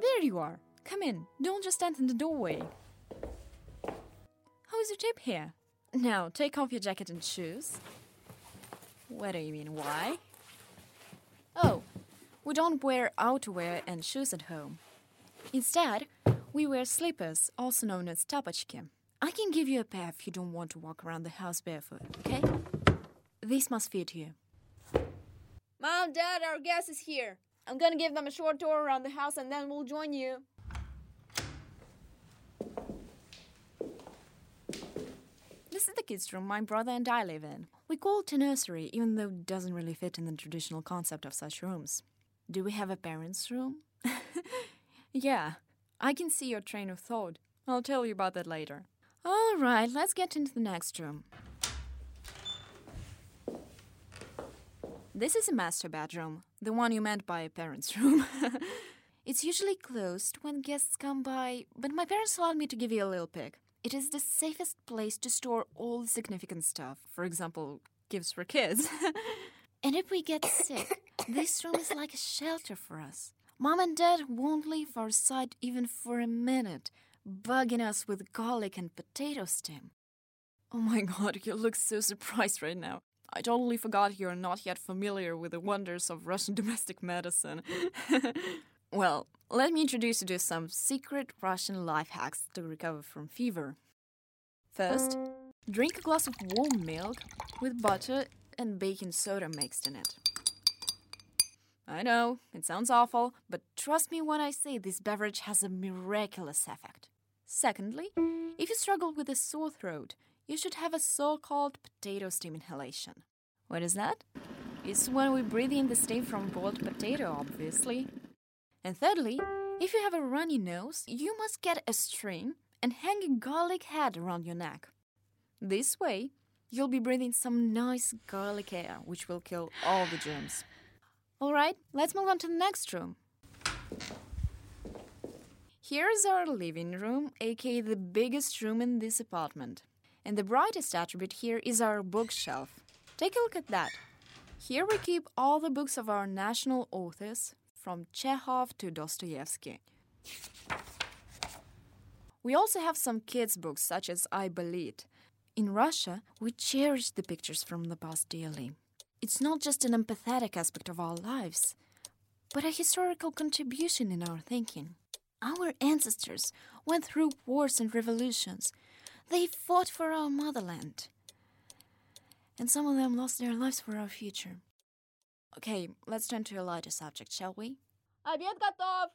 There you are. Come in. Don't just stand in the doorway. How is your trip here? Now, take off your jacket and shoes. What do you mean, why? Oh, we don't wear outerwear and shoes at home. Instead, we wear slippers, also known as tapachki. I can give you a pair if you don't want to walk around the house barefoot, okay? This must fit you. Mom, Dad, our guest is here. I'm gonna give them a short tour around the house and then we'll join you. This is the kids' room my brother and I live in. We call it a nursery, even though it doesn't really fit in the traditional concept of such rooms. Do we have a parents' room? yeah, I can see your train of thought. I'll tell you about that later. All right, let's get into the next room. This is a master bedroom, the one you meant by a parents' room. it's usually closed when guests come by, but my parents allowed me to give you a little peek. It is the safest place to store all the significant stuff, for example, gifts for kids. and if we get sick, this room is like a shelter for us. Mom and Dad won't leave our side even for a minute, bugging us with garlic and potato steam. Oh my god, you look so surprised right now. I totally forgot you're not yet familiar with the wonders of Russian domestic medicine. well, let me introduce you to some secret Russian life hacks to recover from fever. First, drink a glass of warm milk with butter and baking soda mixed in it. I know, it sounds awful, but trust me when I say this beverage has a miraculous effect. Secondly, if you struggle with a sore throat, you should have a so called potato steam inhalation. What is that? It's when we breathe in the steam from boiled potato, obviously. And thirdly, if you have a runny nose, you must get a string and hang a garlic head around your neck. This way, you'll be breathing some nice garlic air, which will kill all the germs. All right, let's move on to the next room. Here's our living room, aka the biggest room in this apartment. And the brightest attribute here is our bookshelf. Take a look at that. Here we keep all the books of our national authors, from Chekhov to Dostoevsky. We also have some kids' books, such as Aibolit. In Russia, we cherish the pictures from the past dearly. It's not just an empathetic aspect of our lives, but a historical contribution in our thinking. Our ancestors went through wars and revolutions. They fought for our motherland. And some of them lost their lives for our future. Okay, let's turn to a lighter subject, shall we? Обед готов!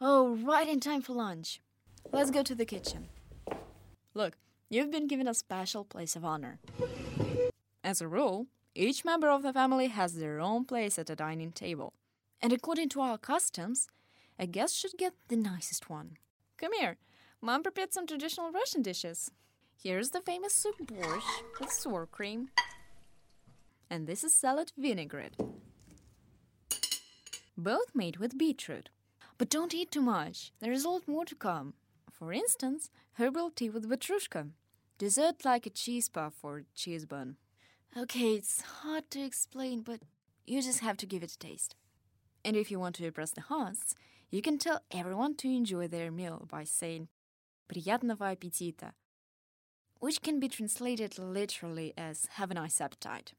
Oh, right in time for lunch. Let's go to the kitchen. Look, you've been given a special place of honor. As a rule, each member of the family has their own place at the dining table. And according to our customs, a guest should get the nicest one. Come here. Mom prepared some traditional Russian dishes. Here's the famous soup borscht with sour cream. And this is salad vinaigrette. Both made with beetroot. But don't eat too much. There is a lot more to come. For instance, herbal tea with vatrushka. Dessert like a cheese puff or cheese bun. Okay, it's hard to explain, but you just have to give it a taste. And if you want to impress the hosts, you can tell everyone to enjoy their meal by saying «Приятного аппетита» which can be translated literally as «have a nice appetite».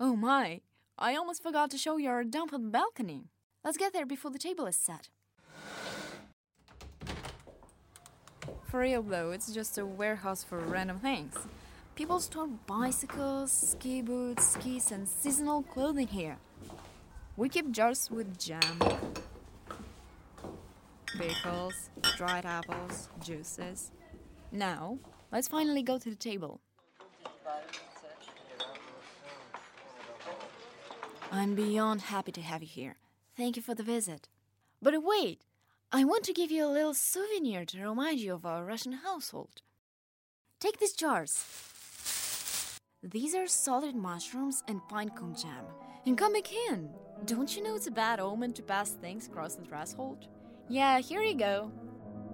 Oh my, I almost forgot to show you our dumped balcony. Let's get there before the table is set. For real though, it's just a warehouse for random things. People store bicycles, ski boots, skis, and seasonal clothing here. We keep jars with jam, pickles, dried apples, juices. Now, let's finally go to the table. I'm beyond happy to have you here. Thank you for the visit. But wait, I want to give you a little souvenir to remind you of our Russian household. Take these jars. These are solid mushrooms and pine cone jam. And come back in. Don't you know it's a bad omen to pass things across the threshold? Yeah, here you go.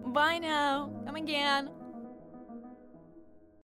Bye now. Come again.